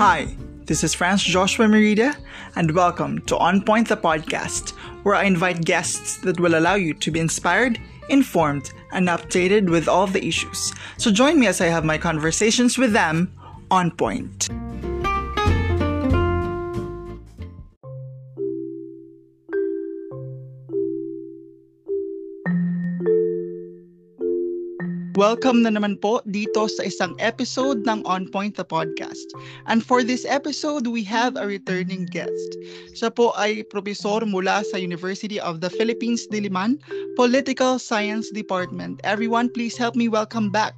Hi, this is France Joshua Merida, and welcome to On Point the podcast, where I invite guests that will allow you to be inspired, informed, and updated with all the issues. So join me as I have my conversations with them on point. Welcome na naman po dito sa isang episode ng On Point the Podcast. And for this episode, we have a returning guest. Siya po ay profesor mula sa University of the Philippines, Diliman, Political Science Department. Everyone, please help me welcome back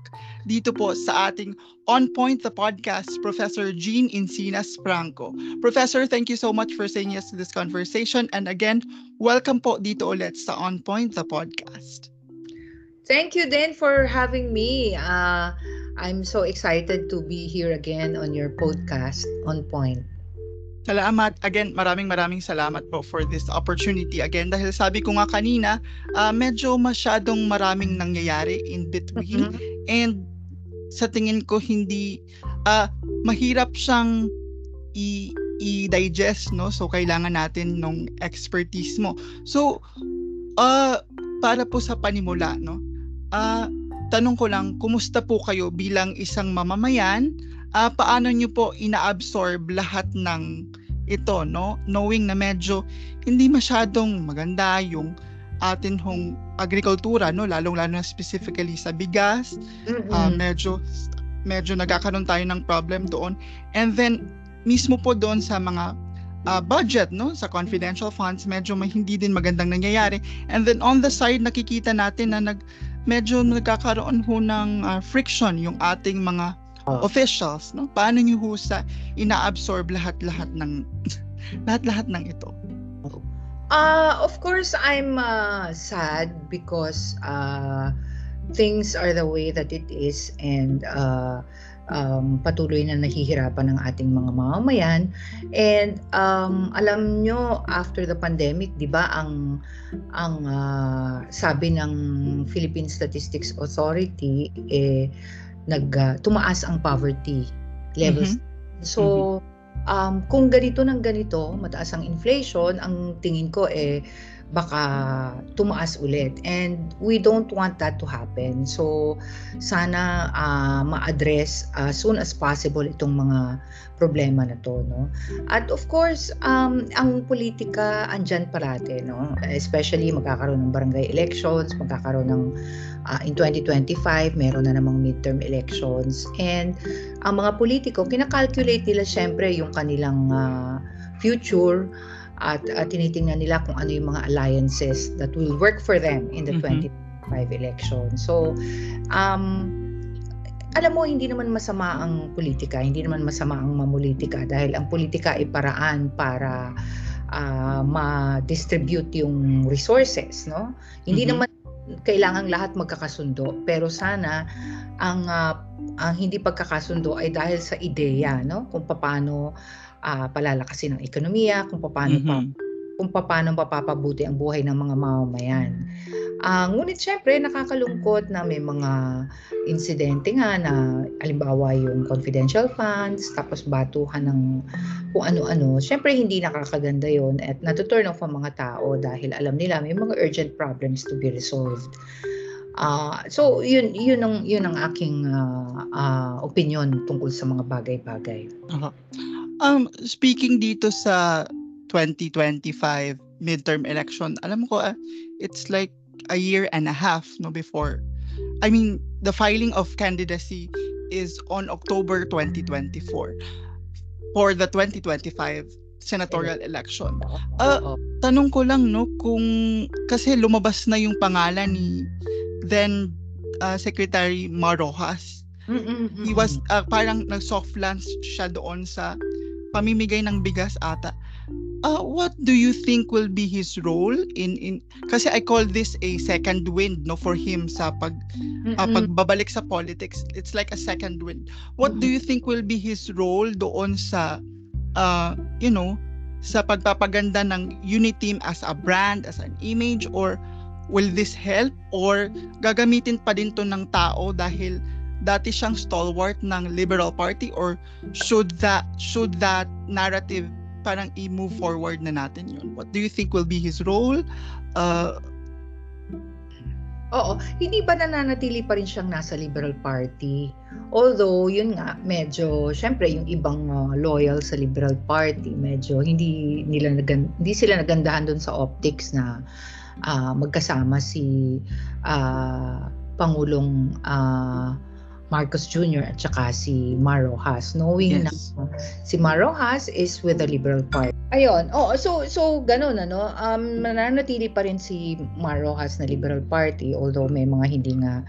dito po sa ating On Point the Podcast, Professor Jean Encinas Franco. Professor, thank you so much for saying yes to this conversation. And again, welcome po dito ulit sa On Point the Podcast. Thank you, Dan, for having me. Uh, I'm so excited to be here again on your podcast, On Point. Salamat. Again, maraming maraming salamat po for this opportunity. Again, dahil sabi ko nga kanina, uh, medyo masyadong maraming nangyayari in between. Mm-hmm. And sa tingin ko, hindi, uh, mahirap siyang i- i-digest, no? So, kailangan natin nung expertise mo. So, uh, para po sa panimula, no? Uh, tanong ko lang, kumusta po kayo bilang isang mamamayan? Uh, paano niyo po inaabsorb lahat ng ito, no? Knowing na medyo hindi masyadong maganda yung atin hong agrikultura, no? Lalong-lalo na specifically sa bigas. Mm-hmm. Uh, medyo medyo nagkakaroon tayo ng problem doon. And then mismo po doon sa mga uh, budget no sa confidential funds medyo may hindi din magandang nangyayari and then on the side nakikita natin na nag medyo nagkakaroon ho ng uh, friction yung ating mga uh, officials, no? Paano niyo ho sa ina-absorb lahat-lahat ng lahat-lahat ng ito? Uh, of course, I'm uh, sad because uh, things are the way that it is and uh, um, patuloy na nahihirapan ng ating mga mamamayan. And um, alam nyo, after the pandemic, di ba, ang, ang uh, sabi ng Philippine Statistics Authority, eh, nag, uh, tumaas ang poverty levels. Mm-hmm. So, um, kung ganito ng ganito, mataas ang inflation, ang tingin ko eh, baka tumaas ulit. And we don't want that to happen. So, sana uh, ma-address as uh, soon as possible itong mga problema na to. No? At of course, um, ang politika andyan parate. No? Especially magkakaroon ng barangay elections, magkakaroon ng uh, in 2025, meron na namang midterm elections. And ang mga politiko, kinakalculate nila syempre yung kanilang uh, future at uh, tinitingnan nila kung ano yung mga alliances that will work for them in the mm-hmm. 2025 election. So, um, alam mo, hindi naman masama ang politika, hindi naman masama ang mamulitika dahil ang politika ay paraan para uh, ma-distribute yung resources, no? Hindi mm-hmm. naman kailangan lahat magkakasundo, pero sana ang uh, ang hindi pagkakasundo ay dahil sa ideya, no? Kung paano uh, palalakasin ang ekonomiya, kung paano mm-hmm. pa kung paano mapapabuti ang buhay ng mga mamamayan. Uh, ngunit syempre nakakalungkot na may mga insidente nga na alimbawa yung confidential funds tapos batuhan ng kung ano-ano. Syempre hindi nakakaganda yon at natuturn off ang mga tao dahil alam nila may mga urgent problems to be resolved. Uh, so yun yun ang yun ang aking uh, uh, opinion tungkol sa mga bagay-bagay. Uh-huh. Um, speaking dito sa 2025 midterm election, alam ko, uh, it's like a year and a half no before. I mean, the filing of candidacy is on October 2024 for the 2025 senatorial election. Uh, tanong ko lang no kung kasi lumabas na yung pangalan ni then uh, Secretary Marojas. Mm-mm-mm. He was uh, parang nag-soft launch siya doon sa pamimigay ng bigas ata. Uh, what do you think will be his role in in kasi I call this a second wind no for him sa pag uh, pagbabalik sa politics. It's like a second wind. What do you think will be his role doon sa uh, you know sa pagpapaganda ng Uniteam as a brand as an image or will this help? Or gagamitin pa din to ng tao dahil dati siyang stalwart ng Liberal Party or should that should that narrative parang i-move forward na natin yun? What do you think will be his role? Uh, Oo, hindi ba nananatili pa rin siyang nasa Liberal Party? Although, yun nga, medyo, syempre, yung ibang uh, loyal sa Liberal Party, medyo hindi, nila nagan, hindi sila nagandahan doon sa optics na uh, magkasama si uh, Pangulong uh, Marcos Jr. at saka si Mar Rojas knowing yes. na si Mar Rojas is with the Liberal Party. Ayun. Oh, so so ganun ano. Um mananatili pa rin si Mar Rojas na Liberal Party although may mga hindi nga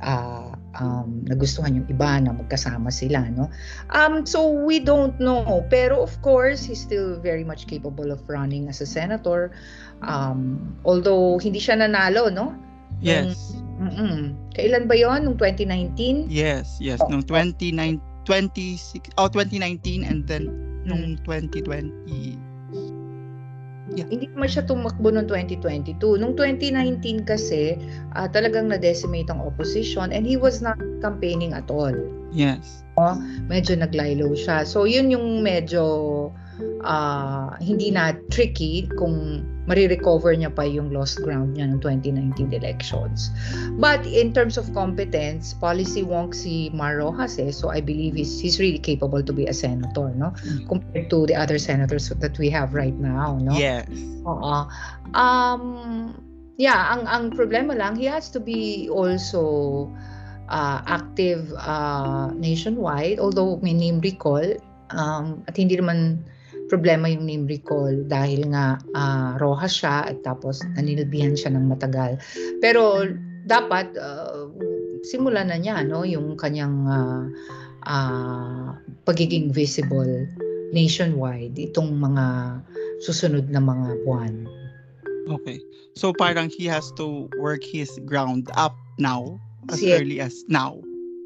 uh, um, nagustuhan yung iba na magkasama sila no. Um so we don't know pero of course he's still very much capable of running as a senator. Um although hindi siya nanalo no. Yes. Mm-mm. Kailan ba 'yon? Nung 2019? Yes, yes, oh. nung 29 26 oh 2019 and then nung 2020 mm. Yeah. Hindi naman siya tumakbo noong 2022. Nung 2019 kasi, uh, talagang na-decimate ang opposition and he was not campaigning at all. Yes. Oh, medyo naglaylo siya. So, yun yung medyo uh, hindi na tricky kung marirecover niya pa yung lost ground niya ng 2019 elections. But in terms of competence, policy wonk si Mar Rojas eh, so I believe he's, he's really capable to be a senator, no? Mm. Compared to the other senators that we have right now, no? Yes. Oo. Um, yeah, ang, ang problema lang, he has to be also uh, active uh, nationwide, although may name recall, um, at hindi naman problema yung name recall dahil nga uh, Rojas siya at tapos nanilbihan siya ng matagal. Pero dapat uh, simulan na niya no yung kanyang uh, uh, pagiging visible nationwide itong mga susunod na mga buwan. Okay. So parang he has to work his ground up now as Siya. early as now.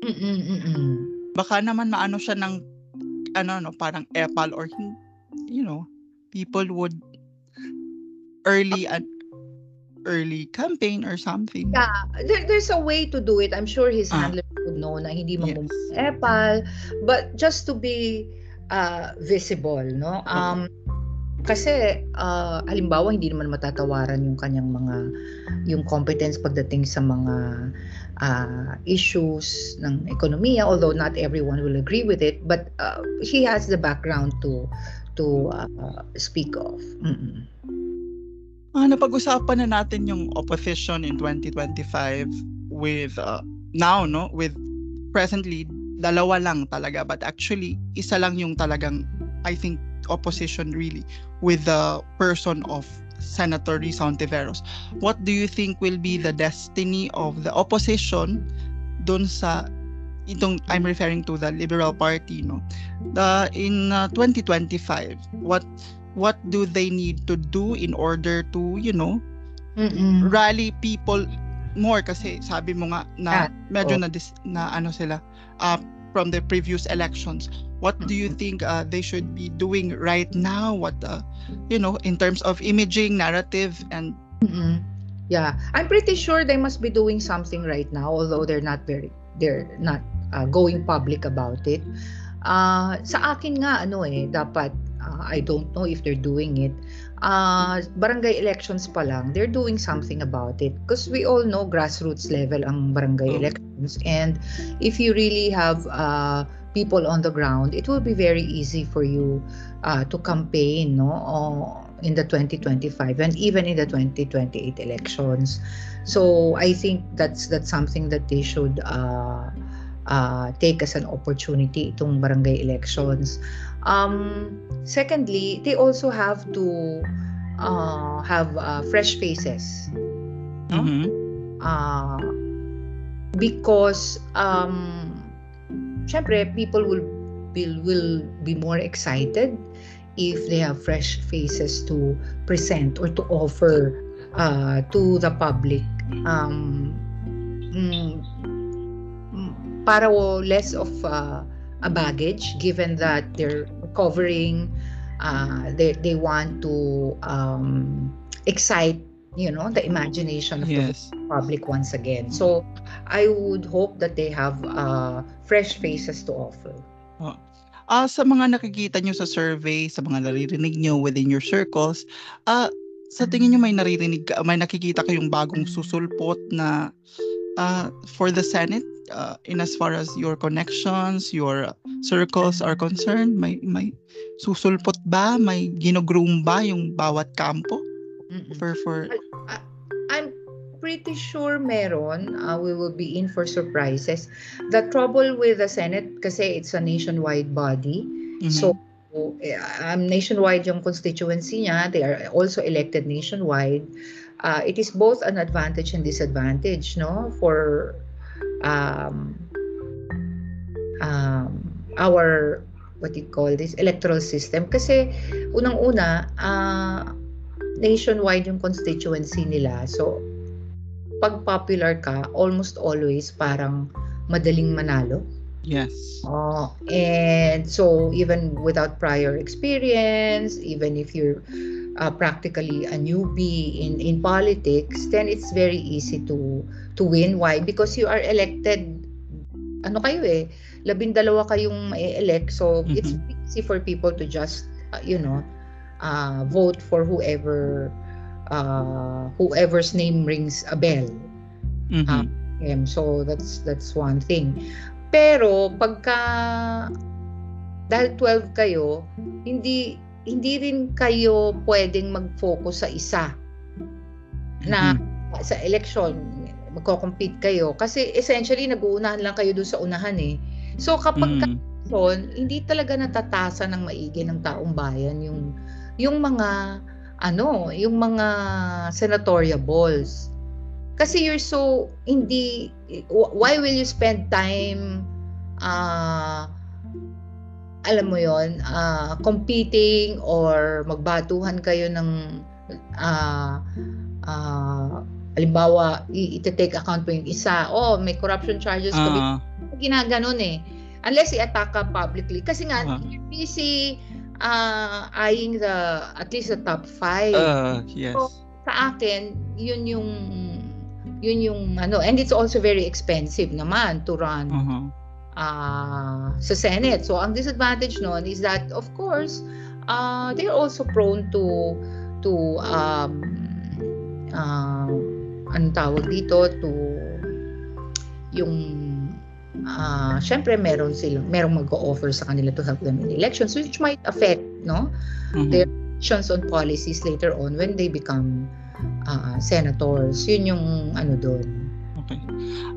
Mm-mm-mm. Baka naman maano siya ng ano no parang epal or you know, people would early an early campaign or something. Yeah, there, there's a way to do it. I'm sure his ah. handler would know na hindi yes. epal, but just to be uh, visible, no? Um, kasi uh, halimbawa hindi naman matatawaran yung kanyang mga yung competence pagdating sa mga uh, issues ng ekonomiya although not everyone will agree with it but uh, he has the background to to uh, speak of. Mm-mm. Ah, napag-usapan na natin yung opposition in 2025 with uh, now no with presently dalawa lang talaga but actually isa lang yung talagang I think opposition really with the person of Senator Rizal Tiveros. What do you think will be the destiny of the opposition doon sa itong I'm referring to the Liberal Party no? The in uh, 2025 what what do they need to do in order to you know Mm-mm. rally people more? Kasi sabi mo nga na medyo oh. na dis, na ano sila uh, from the previous elections. What do you think uh, they should be doing right now? What uh, you know in terms of imaging narrative and Mm-mm. yeah. I'm pretty sure they must be doing something right now although they're not very they're not uh, going public about it. Uh, sa akin nga, ano eh, dapat, uh, I don't know if they're doing it. Uh, barangay elections pa lang, they're doing something about it. Because we all know grassroots level ang barangay oh. elections. And if you really have uh, people on the ground, it will be very easy for you uh, to campaign no, uh, in the 2025 and even in the 2028 elections. So I think that's that's something that they should uh, uh, take as an opportunity itong barangay elections. Um, secondly, they also have to uh, have uh, fresh faces. No? Mm-hmm. Uh, because um, syempre, people will, will will be more excited if they have fresh faces to present or to offer uh, to the public. Um, mm, para less of uh, a baggage given that they're recovering uh, they, they want to um, excite you know the imagination of Yes. the public once again. So I would hope that they have uh, fresh faces to offer. Ah, sa mga nakikita nyo sa survey, sa mga naririnig nyo within your circles, ah, sa tingin nyo may naririnig, may nakikita kayong bagong susulpot na ah, for the Senate ah, in as far as your connections, your circles are concerned? May may susulpot ba? May ginogroom ba yung bawat kampo Mm-mm. for for I'm pretty sure meron. Uh, we will be in for surprises. The trouble with the Senate kasi it's a nationwide body. Mhm. So eh, um, nationwide yung constituency niya. They are also elected nationwide. Uh, it is both an advantage and disadvantage, no, for um, um, our what you call this electoral system. Kasi unang-una, uh, nationwide yung constituency nila. So pag popular ka, almost always parang madaling manalo. Yes. Oh, and so even without prior experience, even if you're uh, practically a newbie in in politics, then it's very easy to to win. Why? Because you are elected. Ano kayo eh? Labindalawa kayong elect, so it's Mhm. easy for people to just uh, you know uh, vote for whoever uh, whoever's name rings a bell. Mhm. Ah. Um, so that's that's one thing. Pero pagka dahil 12 kayo, hindi hindi rin kayo pwedeng mag-focus sa isa na Mhm. sa election magko-compete kayo kasi essentially nag-uunahan lang kayo doon sa unahan eh. So kapag Mm. election, hindi talaga natatasa ng maigi ng taong bayan yung yung mga ano, yung mga senatorial balls. Kasi you're so hindi wh- why will you spend time uh, alam mo yon uh, competing or magbatuhan kayo ng uh, uh, halimbawa i- ite-take account mo yung isa oh may corruption charges ka Ah, ginaganon eh. Unless i-attack ka publicly. Kasi nga, Ah. you're busy uh, eyeing the, at least the top five. ah, yes. Sa akin, yun yung, yun yung ano, and it's also very expensive naman to run Uh-huh. uh, sa Senate. So, ang disadvantage nun is that, of course, uh, they're also prone to, to, um, uh, anong tawag dito, to, yung, uh, syempre meron silang, merong mag-offer sa kanila to help them in elections, which might affect, no, Mhm. There- actions on policies later on when they become uh, senators. Yun yung ano doon. Okay.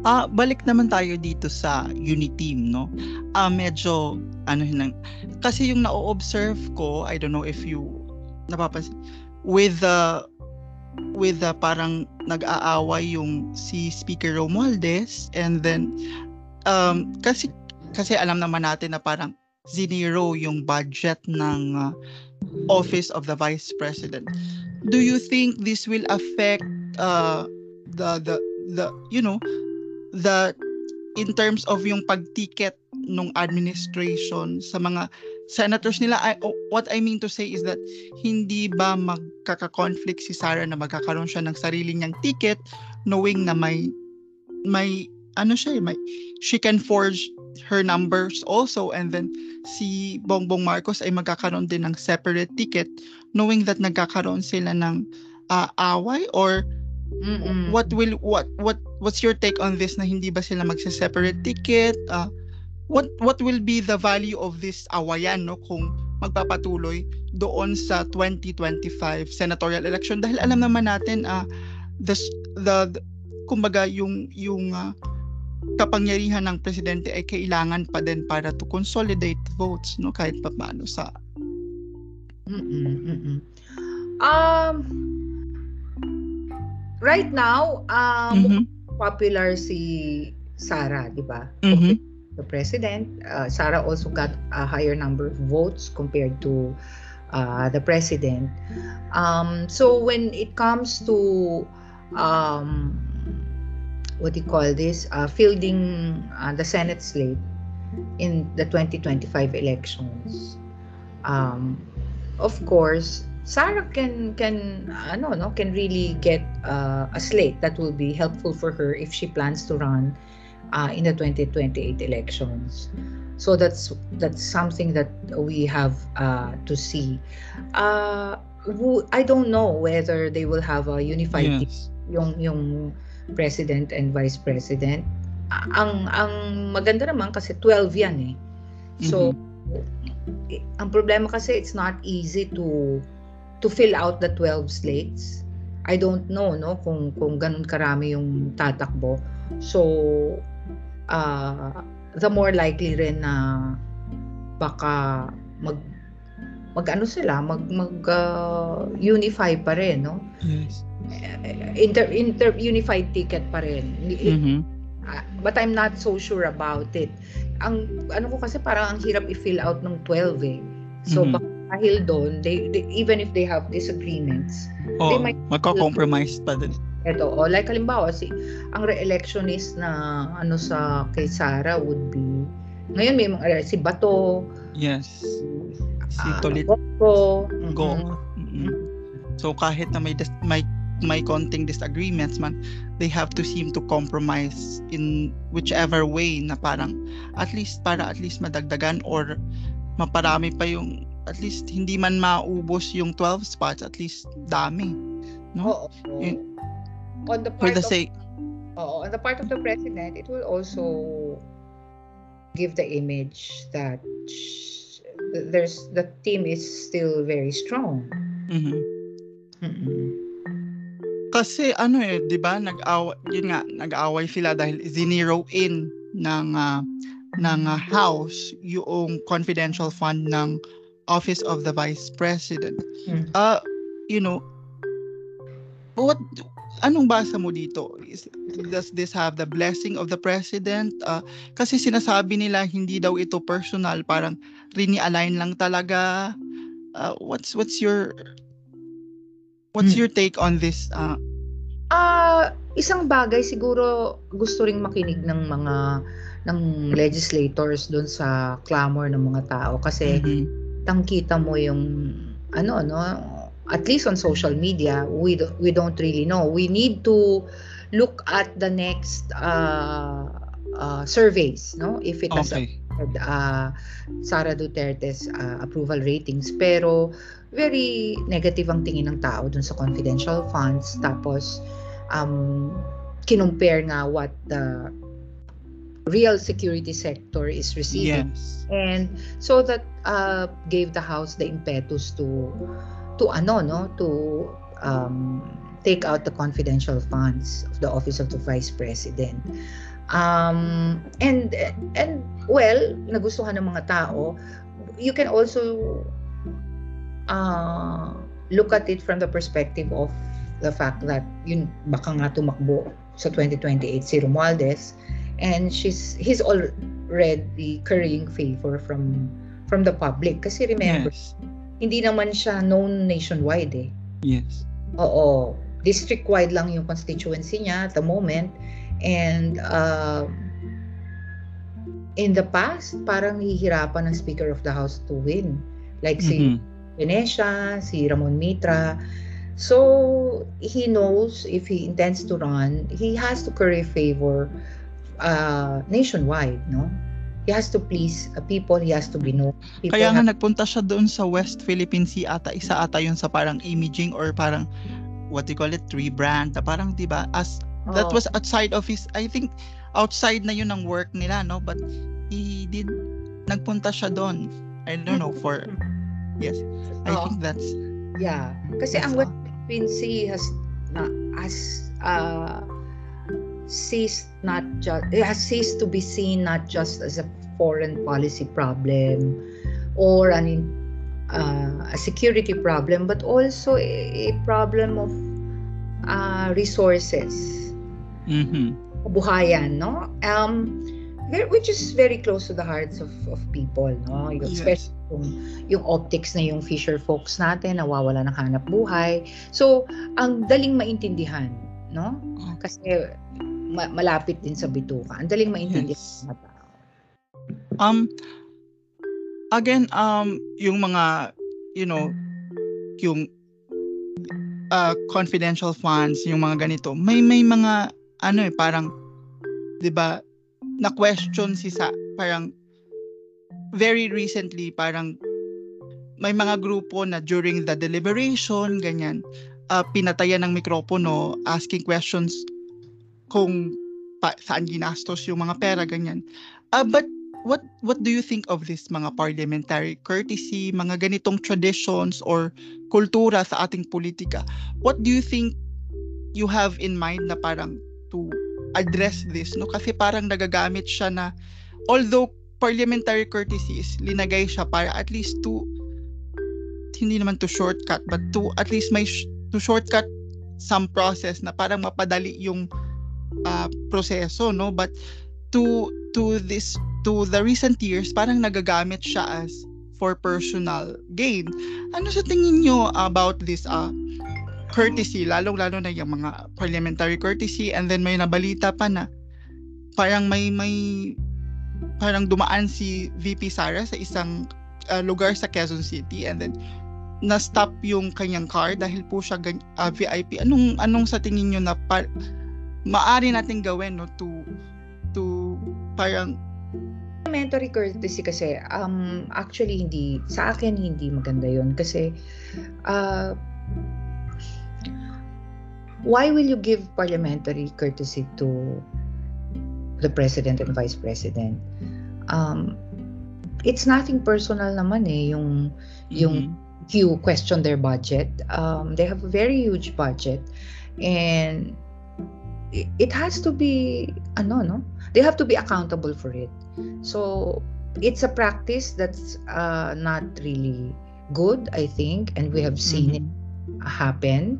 Ah, balik naman tayo dito sa Uniteam, no? Ah, medyo ano yun lang. Kasi yung na-observe ko, I don't know if you napapansin with the with the parang nag-aaway yung si Speaker Romualdez and then um kasi kasi alam naman natin na parang zinero yung budget ng ah, office of the vice president. Do you think this will affect uh, the the the you know the in terms of yung pagtiket nung administration sa mga senators nila? I, what I mean to say is that hindi ba magkaka-conflict si Sara na magkakaroon siya ng sarili niyang ticket knowing na may may ano siya eh, may she can forge her numbers also. And then si Bongbong Marcos ay magkakaroon din ng separate ticket knowing that nagkakaroon sila ng ah, away or Mm-mm. what will what what what's your take on this na hindi ba sila magse-separate ticket? Ah, what what will be the value of this awayan no kung magpapatuloy doon sa 2025 senatorial election? Dahil alam naman natin ah the, the the kumbaga yung yung ah, kapangyarihan ng presidente ay kailangan pa din para to consolidate votes no kahit papaano sa Mm-mm, mm-mm. Um, right now, um, Mhm, popular si Sara, di ba? mhm, The president. Uh, Sara also got a higher number of votes compared to uh, the president. Um, so when it comes to um, what do you call this? Uh, fielding uh, the Senate slate in the 2025 elections. Um, of course, Sarah can can ano no can really get uh, a slate that will be helpful for her if she plans to run uh, in the 2028 elections. So that's that's something that we have uh, to see. Uh, I don't know whether they will have a unified Yes. yung yung president and vice president. Ang ang maganda naman kasi 12 yan eh. So eh, ang problema kasi it's not easy to to fill out the 12 slates. I don't know no kung kung ganun karami yung tatakbo. So uh, the more likely rin na baka mag mag ano sila mag mag uh, unify pa rin no Yes. Inter, inter unified ticket pa rin Mhm. Ah, but I'm not so sure about it. Ang ano ko kasi parang ang hirap i-fill out ng 12 eh. So Mhm. baka dahil doon, they, they- even if they have disagreements, Oh, might- magko-compromise pa din. eto, oh, like halimbawa si ang re-electionist na ano sa kay Sara would be ngayon may mga si Bato, Yes. Si Tolit Boko, Go. mhm. Mm. So kahit na may dis- may may konting disagreements man, they have to seem to compromise in whichever way na parang at least para at least madagdagan or maparami pa yung at least hindi man maubos yung 12 spots, at least dami. No? Oo. Yun- On the For part the of sake, Oo, on the part of the president, it will also give the image that there's the team is still very strong. mhm. Mm-mm. Kasi ano eh, 'di ba, nag-away yun nga, nag-away sila dahil zinero in ng ah, ng ah, house yung confidential fund ng Office of the Vice President. Hmm. Uh, you know, what anong basa mo dito? Is, does this have the blessing of the president? Uh, kasi sinasabi nila hindi daw ito personal, parang rini-align lang talaga. Uh, what's what's your what's Hmm. your take on this uh, Ah, isang bagay siguro gusto ring makinig ng mga ng legislators doon sa clamor ng mga tao kasi mhm. tangkita mo yung ano no at least on social media we do, we don't really know we need to look at the next uh, uh, surveys no if it has Okay. uh, Sara Duterte's uh, approval ratings pero very negative ang tingin ng tao dun sa confidential funds. Tapos um kinumpare nga what the real security sector is receiving. Yes. and so that uh, gave the house the impetus to to ano no? To um, take out the confidential funds of the office of the vice president. Um, and and well nagustuhan ng mga tao. You can also uh, look at it from the perspective of the fact that yun baka nga tumakbo sa 2028 si Romualdez and she's he's already currying favor from from the public kasi remember Yes. hindi naman siya known nationwide eh Yes. oo district wide lang yung constituency niya at the moment and uh, in the past parang hihirapan ng speaker of the house to win like si Mhm. Venecia, si Ramon Mitra. So he knows if he intends to run, he has to curry favor uh, nationwide, no? He has to please uh, people, he has to be known. People Kaya nga have- nagpunta siya doon sa West Philippine Sea ata, isa ata yun sa parang imaging or parang what do you call it, rebrand, parang 'di ba? As that Oo. was outside of his I think outside na yun ng work nila, no? But he did nagpunta siya doon. I don't know for yes. I Oo. think that's Yeah. Kasi That's ang Philippine Sea has na has uh, ceased not just it has ceased to be seen not just as a foreign policy problem or an in, uh, a security problem but also a, a problem of uh, resources mhm. kabuhayan no um ver- which is very close to the hearts of, of people no Yung- Yes. Kung yung optics na yung fisher folks natin nawawala ng hanap buhay. So ang daling maintindihan no? Kasi ma- malapit din sa bituka. Ang daling maintindihan Yes. ng tao. Um again um yung mga you know yung uh, confidential funds, yung mga ganito, may may mga ano eh parang 'di ba na question si sa parang very recently parang may mga grupo na during the deliberation ganyan uh, pinatayan ng mikropono asking questions kung pa, saan ginastos yung mga pera ganyan uh, but what what do you think of this mga parliamentary courtesy, mga ganitong traditions or kultura sa ating politika? What do you think you have in mind na parang to address this no kasi parang nagagamit siya na although parliamentary courtesy is linagay siya para at least to hindi naman to shortcut but to at least may sh- to shortcut some process na parang mapadali yung uh, proseso no? But to to this to the recent years parang nagagamit siya as for personal gain. Ano sa tingin niyo about this uh, courtesy? Lalong lalo na yung mga parliamentary courtesy and then may nabalita pa na parang may may parang dumaan si VP Sara sa isang uh, lugar sa Quezon City and then na-stop yung kanyang car dahil po siya uh, ah, VIP. Anong anong sa tingin niyo na pa, maari nating gawin no to to parang Parliamentary courtesy kasi um actually hindi sa akin hindi maganda 'yon kasi uh, why will you give parliamentary courtesy to the president and vice president? Um, it's nothing personal naman eh yung mm-hmm. yung you question their budget. Um, they have a very huge budget and it has to be ano no they have to be accountable for it so it's a practice that's uh, not really good i think and we have seen mm-hmm. it happen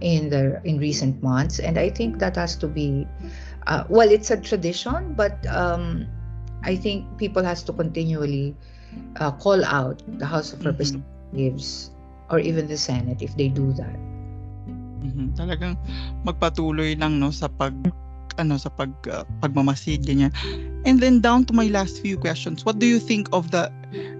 in the in recent months and i think that has to be uh, well it's a tradition but um, i think people has to continually uh, call out the house of mm-hmm. representatives or even the senate if they do that Mhm. Talagang magpatuloy lang no sa pag ano sa pag uh, pagmamasid ganyan. And then down to my last few questions. What do you think of the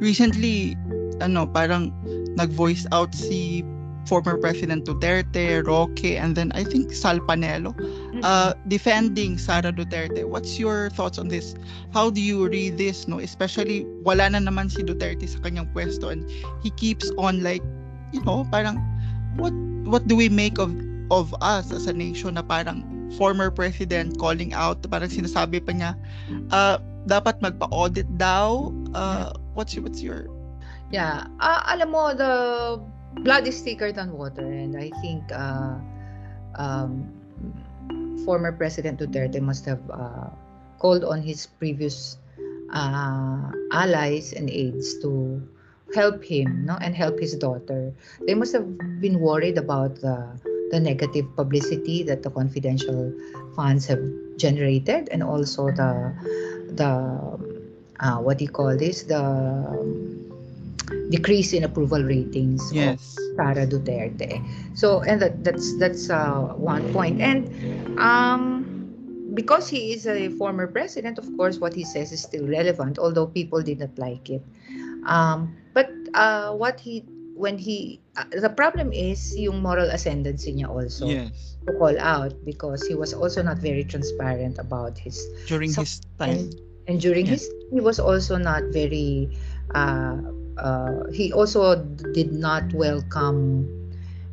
recently ano parang nag-voice out si former President Duterte, Roque, and then I think Sal Panelo uh, defending Sara Duterte. What's your thoughts on this? How do you read this? No, especially wala na naman si Duterte sa kanyang pwesto and he keeps on like, you know, parang what what do we make of of us as a nation na parang former president calling out parang sinasabi pa niya uh, dapat magpa-audit daw uh, what's your, what's your yeah uh, alam mo the blood is thicker than water and I think uh, um, former President Duterte must have uh, called on his previous uh, allies and aides to help him no and help his daughter. They must have been worried about the the negative publicity that the confidential funds have generated and also the the uh, what do you call this? The um, decrease in approval ratings yes. of Sara Duterte so and that that's that's uh, one point and um because he is a former president of course what he says is still relevant although people did not like it um, but uh, what he when he uh, the problem is yung moral ascendancy niya also yes. to call out because he was also not very transparent about his during his time and, and during yes. his he was also not very uh, uh, he also did not welcome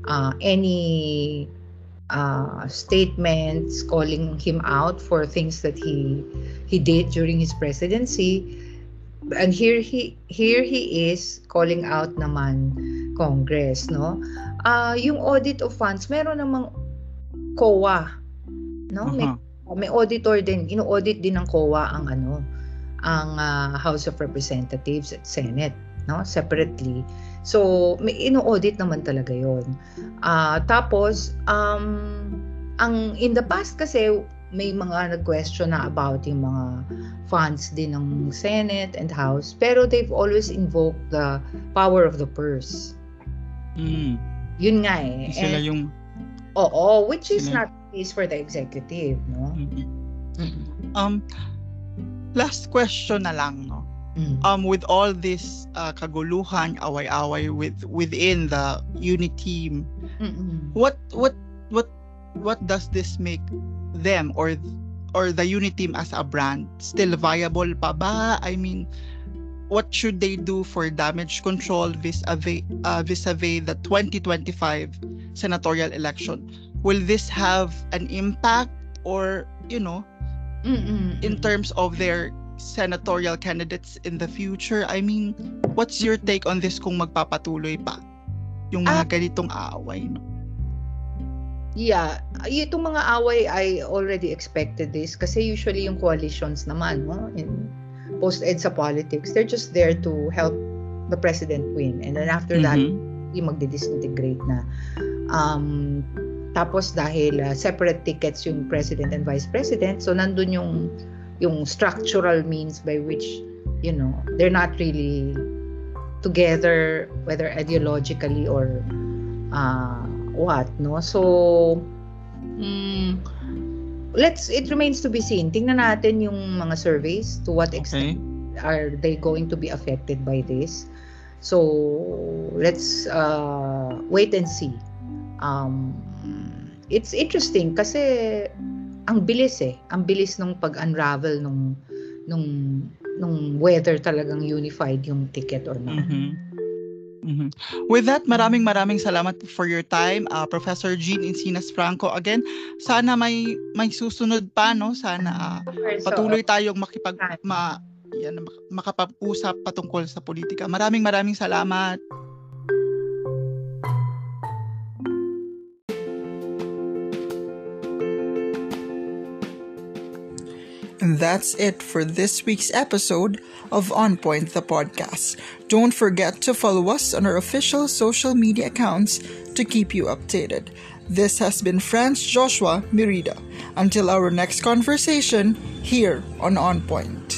uh, any uh, statements calling him out for things that he he did during his presidency. And here he here he is calling out naman Congress no? Uh, yung audit of funds meron namang COA no? Uh-huh. may may auditor din ino-audit din ng COA ang ano ang uh, House of Representatives at Senate no separately so may ino-audit naman talaga yon uh, tapos um ang in the past kasi may mga nag-question na about yung mga funds din ng Senate and House pero they've always invoked the power of the purse. Mm. Yun nga eh. Sila and, yung Oo, which is sila... not the case for the executive, no? Mm-hmm. Um last question na lang, no. Mm. um with all this uh, kaguluhan, away-away with within the unit team, Mm-mm. what what what what does this make them or or the unit team as a brand still viable pa ba? I mean, what should they do for damage control vis-a-vis, uh, vis-a-vis the 2025 senatorial election? Will this have an impact or, you know, Mm-mm. in terms of their senatorial candidates in the future? I mean, what's your take on this kung magpapatuloy pa yung mga Ah. ganitong aaway? No? Yeah, itong mga away I already expected this kasi usually yung coalitions naman no in post-ed sa politics they're just there to help the president win and then after that Mhm. yung magdi-disintegrate na um tapos dahil uh, separate tickets yung president and vice president so nandun yung yung structural means by which you know they're not really together whether ideologically or uh, what no? So mm, let's it remains to be seen. Tingnan natin yung mga surveys to what extent Okay. are they going to be affected by this. So let's uh, wait and see. Um, it's interesting kasi ang bilis eh ang bilis nung pag-unravel nung nung nung whether talagang unified yung ticket or not Mhm. Mhm. With that, maraming maraming salamat for your time, uh, Professor Jean Encinas Franco. Again, sana may may susunod pa no, sana So, patuloy tayong makipag ma, yan, mak- makapag-usap patungkol sa politika. Maraming maraming salamat. And that's it for this week's episode of On Point the podcast. Don't forget to follow us on our official social media accounts to keep you updated. This has been Franz Joshua Merida. Until our next conversation here on On Point.